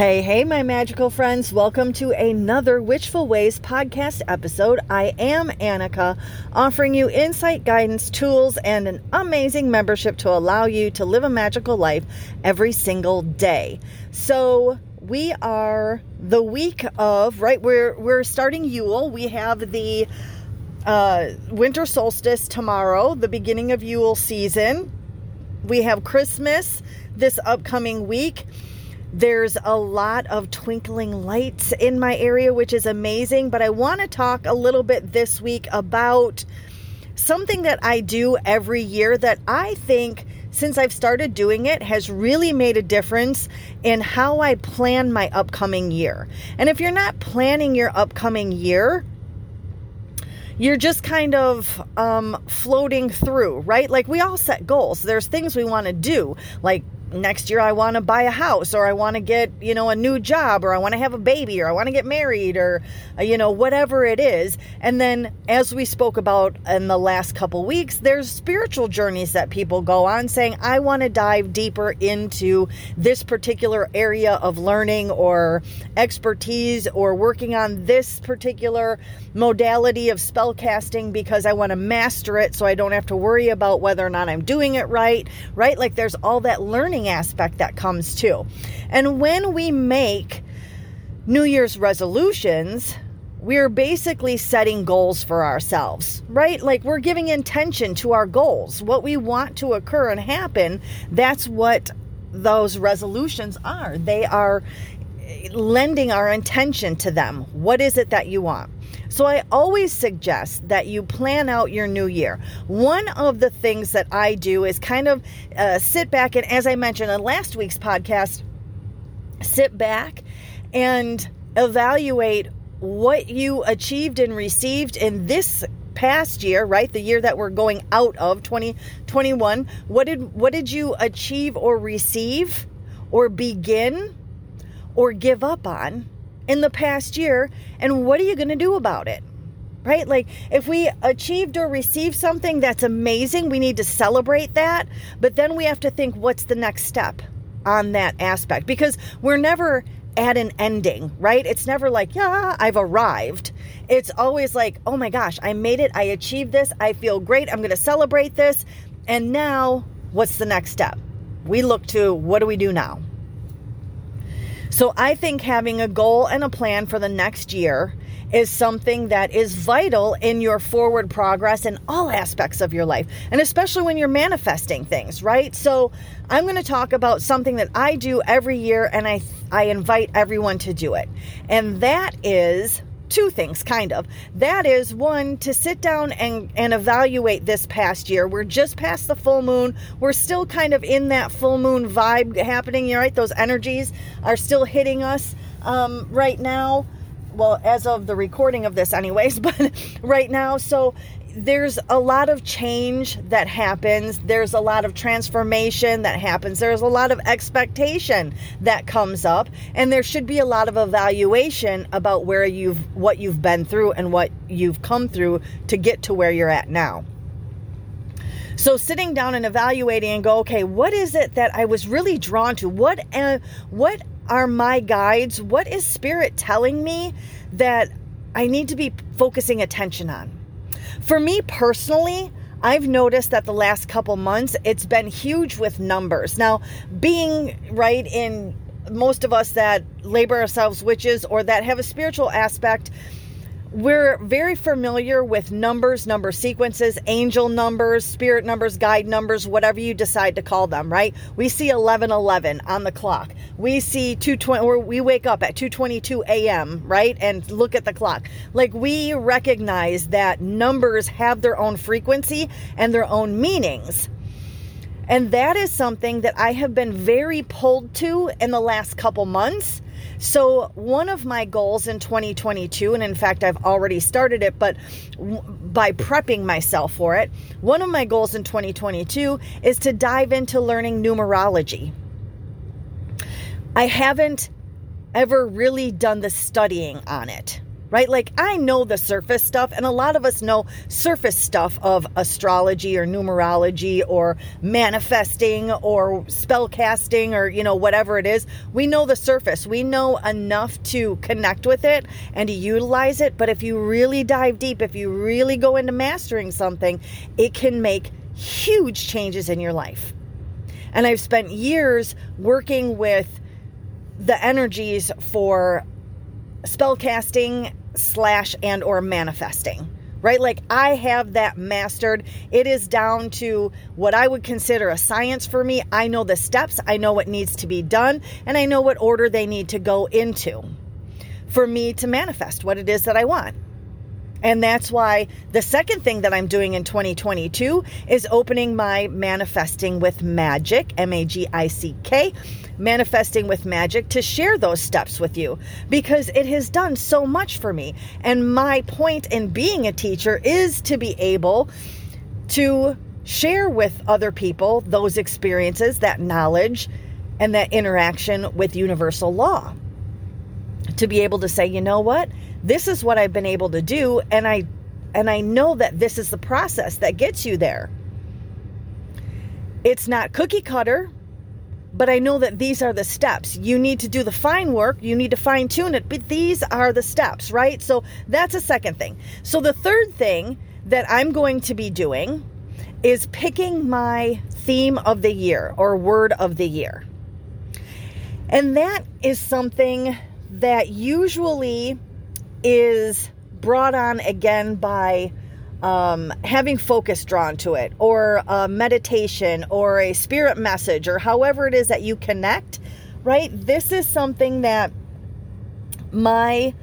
Hey, hey, my magical friends. Welcome to another Witchful Ways podcast episode. I am Annika, offering you insight, guidance, tools, and an amazing membership to allow you to live a magical life every single day. So, we are the week of, right? We're we're starting Yule. We have the uh, winter solstice tomorrow, the beginning of Yule season. We have Christmas this upcoming week there's a lot of twinkling lights in my area, which is amazing. But I want to talk a little bit this week about something that I do every year that I think since I've started doing it has really made a difference in how I plan my upcoming year. And if you're not planning your upcoming year, you're just kind of um, floating through, right? Like we all set goals. There's things we want to do, like next year I want to buy a house or I want to get, you know, a new job or I want to have a baby or I want to get married or, uh, you know, whatever it is. And then, as we spoke about in the last couple weeks, there's spiritual journeys that people go on saying, I want to dive deeper into this particular area of learning or expertise or working on this particular modality of spell casting because I want to master it so I don't have to worry about whether or not I'm doing it right, right? Like there's all that learning aspect that comes too. And when we make New Year's resolutions, we're basically setting goals for ourselves, right? Like we're giving intention to our goals, what we want to occur and happen. That's what those resolutions are. They are lending our intention to them. What is it that you want? So I always suggest that you plan out your new year. One of the things that I do is kind of uh, sit back and, as I mentioned in last week's podcast, sit back and evaluate what you achieved and received in this past year, right? The year that we're going out of 2021. What did what did you achieve or receive or begin or give up on in the past year and what are you going to do about it? Right? Like if we achieved or received something that's amazing, we need to celebrate that, but then we have to think what's the next step on that aspect because we're never at an ending, right? It's never like, yeah, I've arrived. It's always like, oh my gosh, I made it. I achieved this. I feel great. I'm going to celebrate this. And now, what's the next step? We look to what do we do now? So I think having a goal and a plan for the next year is something that is vital in your forward progress in all aspects of your life, and especially when you're manifesting things, right? So, I'm going to talk about something that I do every year, and I I invite everyone to do it, and that is two things kind of. That is one to sit down and and evaluate this past year. We're just past the full moon. We're still kind of in that full moon vibe happening you're right? Those energies are still hitting us um, right now. Well as of the recording of this anyways but right now. So there's a lot of change that happens. There's a lot of transformation that happens. There's a lot of expectation that comes up, and there should be a lot of evaluation about where you've what you've been through and what you've come through to get to where you're at now. So sitting down and evaluating and go, okay, what is it that I was really drawn to? What uh, what are my guides? What is spirit telling me that I need to be focusing attention on? For me personally, I've noticed that the last couple months it's been huge with numbers. Now, being right in most of us that labor ourselves witches or that have a spiritual aspect, we're very familiar with numbers, number sequences, angel numbers, spirit numbers, guide numbers, whatever you decide to call them, right? We see 1111 on the clock. We see 220 or we wake up at 2:22 a.m., right? And look at the clock. Like we recognize that numbers have their own frequency and their own meanings. And that is something that I have been very pulled to in the last couple months so, one of my goals in 2022, and in fact, I've already started it, but by prepping myself for it, one of my goals in 2022 is to dive into learning numerology. I haven't ever really done the studying on it right? Like I know the surface stuff, and a lot of us know surface stuff of astrology or numerology or manifesting or spell casting or, you know, whatever it is. We know the surface. We know enough to connect with it and to utilize it. But if you really dive deep, if you really go into mastering something, it can make huge changes in your life. And I've spent years working with the energies for spell casting slash and or manifesting right? Like i have that mastered. It is down to what i would consider a science for me. I know the steps. I know what needs to be done and i know what order they need to go into for me to manifest what it is that i want and that's why the second thing that I'm doing in 2022 is opening my Manifesting with Magick, M A G I C K, Manifesting with Magick, to share those steps with you because it has done so much for me. And my point in being a teacher is to be able to share with other people those experiences, that knowledge, and that interaction with universal law. To be able to say, you know what? this is what I've been able to do and I and I know that this is the process that gets you there. It's not cookie cutter, but I know that these are the steps. You need to do the fine work, you need to fine tune it, but these are the steps, right? So that's a second thing. So the third thing that I'm going to be doing is picking my theme of the year or word of the year. And that is something that usually is brought on again by um, having focus drawn to it, or a meditation, or a spirit message, or however it is that you connect, right? This is something that my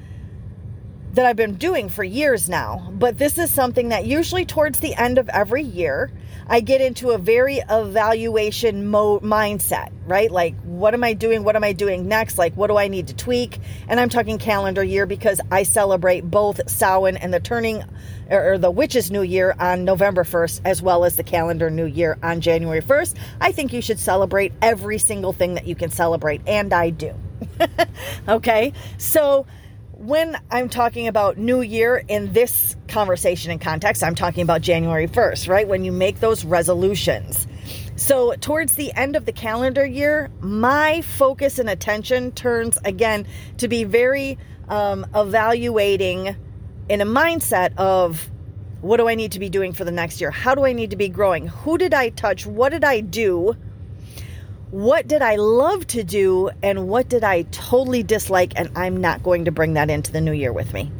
that I've been doing for years now, but this is something that usually towards the end of every year, I get into a very evaluation mode mindset, right? Like, what am I doing? What am I doing next? Like, what do I need to tweak? And I'm talking calendar year because I celebrate both Samhain and the turning or the witch's new year on November 1st, as well as the calendar new year on January 1st. I think you should celebrate every single thing that you can celebrate, and I do. okay, so when I'm talking about New Year in this conversation and context, I'm talking about January 1st, right? When you make those resolutions. So, towards the end of the calendar year, my focus and attention turns again to be very um, evaluating in a mindset of what do I need to be doing for the next year? How do I need to be growing? Who did I touch? What did I do? What did I love to do and what did I totally dislike, and I'm not going to bring that into the new year with me.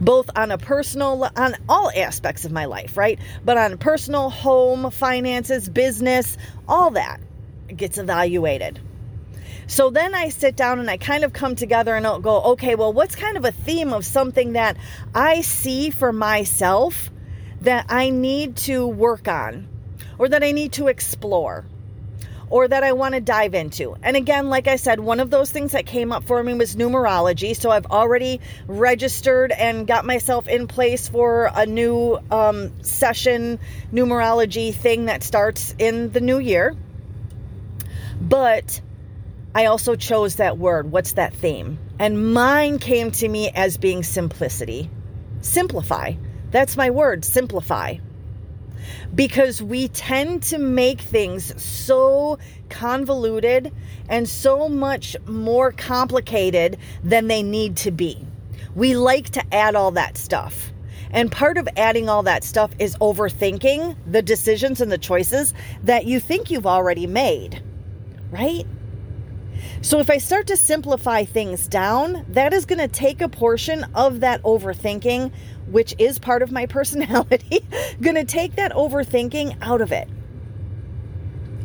Both on a personal, on all aspects of my life, right? But on personal, home, finances, business, all that gets evaluated. So then I sit down and I kind of come together and I'll go, okay, well, what's kind of a theme of something that I see for myself that I need to work on or that I need to explore? Or that I want to dive into. And again, like I said, one of those things that came up for me was numerology. So I've already registered and got myself in place for a new um, session numerology thing that starts in the new year. But I also chose that word. What's that theme? And mine came to me as being simplicity. Simplify. That's my word, simplify because we tend to make things so convoluted and so much more complicated than they need to be. We like to add all that stuff. And part of adding all that stuff is overthinking the decisions and the choices that you think you've already made, right? So if I start to simplify things down, that is going to take a portion of that overthinking which is part of my personality, going to take that overthinking out of it.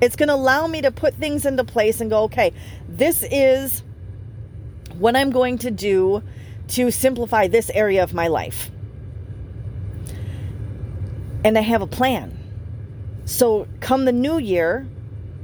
It's going to allow me to put things into place and go, okay, this is what I'm going to do to simplify this area of my life. And I have a plan. So, come the new year,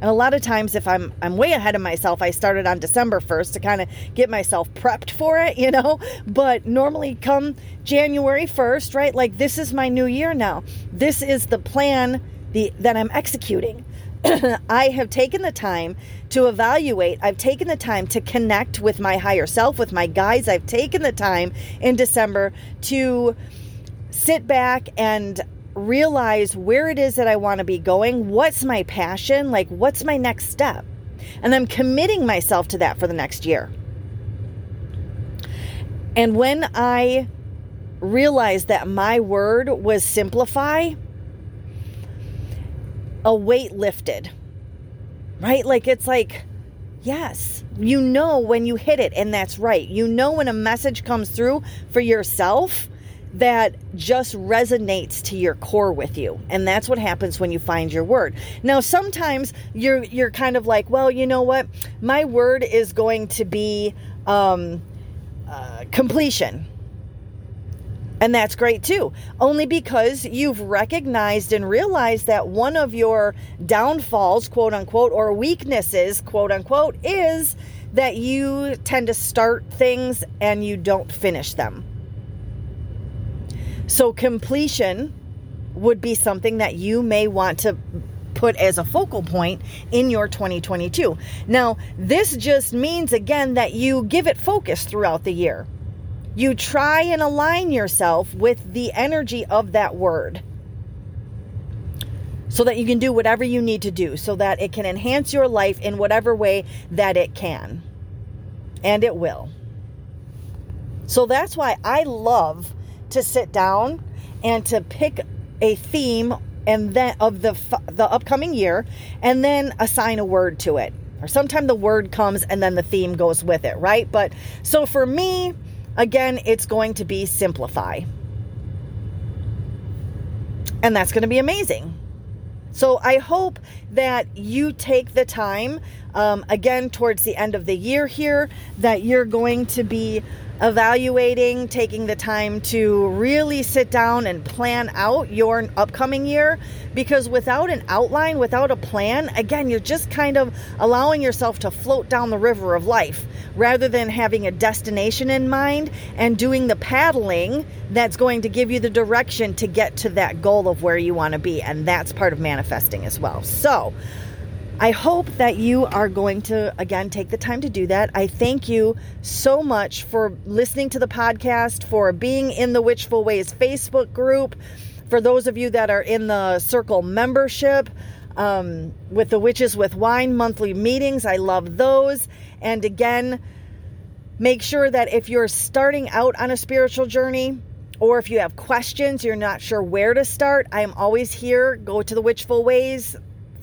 and a lot of times if I'm I'm way ahead of myself, I started on December 1st to kind of get myself prepped for it, you know? But normally come January 1st, right? Like this is my new year now. This is the plan the that I'm executing. I have taken the time to evaluate. I've taken the time to connect with my higher self, with my guys. I've taken the time in December to sit back and realize where it is that I want to be going. What's my passion? Like, what's my next step? And I'm committing myself to that for the next year. And when I realized that my word was simplify, a weight lifted, right? Like it's like, yes, you know when you hit it, and that's right. You know when a message comes through for yourself that just resonates to your core with you. And that's what happens when you find your word. Now sometimes you're you're kind of like well you know what? My word is going to be um, uh, completion. And that's great too, only because you've recognized and realized that one of your downfalls, quote unquote, or weaknesses, quote unquote, is that you tend to start things and you don't finish them. So, completion would be something that you may want to put as a focal point in your 2022. Now, this just means again that you give it focus throughout the year you try and align yourself with the energy of that word so that you can do whatever you need to do so that it can enhance your life in whatever way that it can. And it will. So that's why I love to sit down and to pick a theme and then of the the upcoming year and then assign a word to it. Or sometimes the word comes and then the theme goes with it, right? But so for me, Again, it's going to be simplify. And that's going to be amazing. So I hope that you take the time, um, again, towards the end of the year here, that you're going to be evaluating, taking the time to really sit down and plan out your upcoming year. Because without an outline, without a plan, again, you're just kind of allowing yourself to float down the river of life rather than having a destination in mind and doing the paddling that's going to give you the direction to get to that goal of where you want to be. And that's part of manifesting as well. So, I hope that you are going to, again, take the time to do that. I thank you so much for listening to the podcast, for being in the Witchful Ways Facebook group, for those of you that are in the Circle membership. Um, with the Witches with Wine monthly meetings. I love those. And again, make sure that if you're starting out on a spiritual journey, or if you have questions, you're not sure where to start, I am always here. Go to the Witchful Ways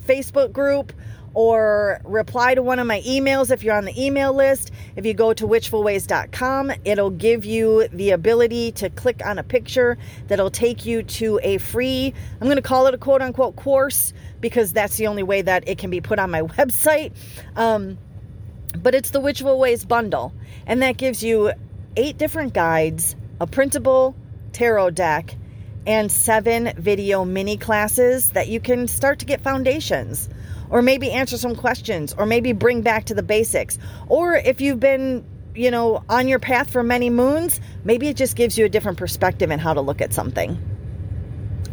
Facebook group or reply to one of my emails if you're on the email list. If you go to witchfulways.com, it'll give you the ability to click on a picture that'll take you to a free, I'm going to call it a quote unquote course because that's the only way that it can be put on my website. Um, but it's the Witchful Ways bundle, and that gives you eight different guides, a printable tarot deck, and seven video mini classes that you can start to get foundations or maybe answer some questions or maybe bring back to the basics. Or if you've been, you know, on your path for many moons, maybe it just gives you a different perspective in how to look at something.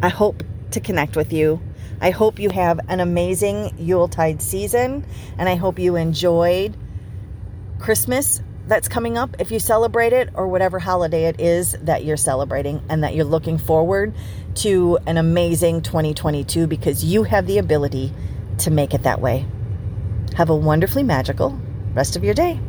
I hope to connect with you. I hope you have an amazing Yuletide season and I hope you enjoyed Christmas that's coming up if you celebrate it or whatever holiday it is that you're celebrating and that you're looking forward to an amazing 2022 because you have the ability to make it that way. Have a wonderfully magical rest of your day.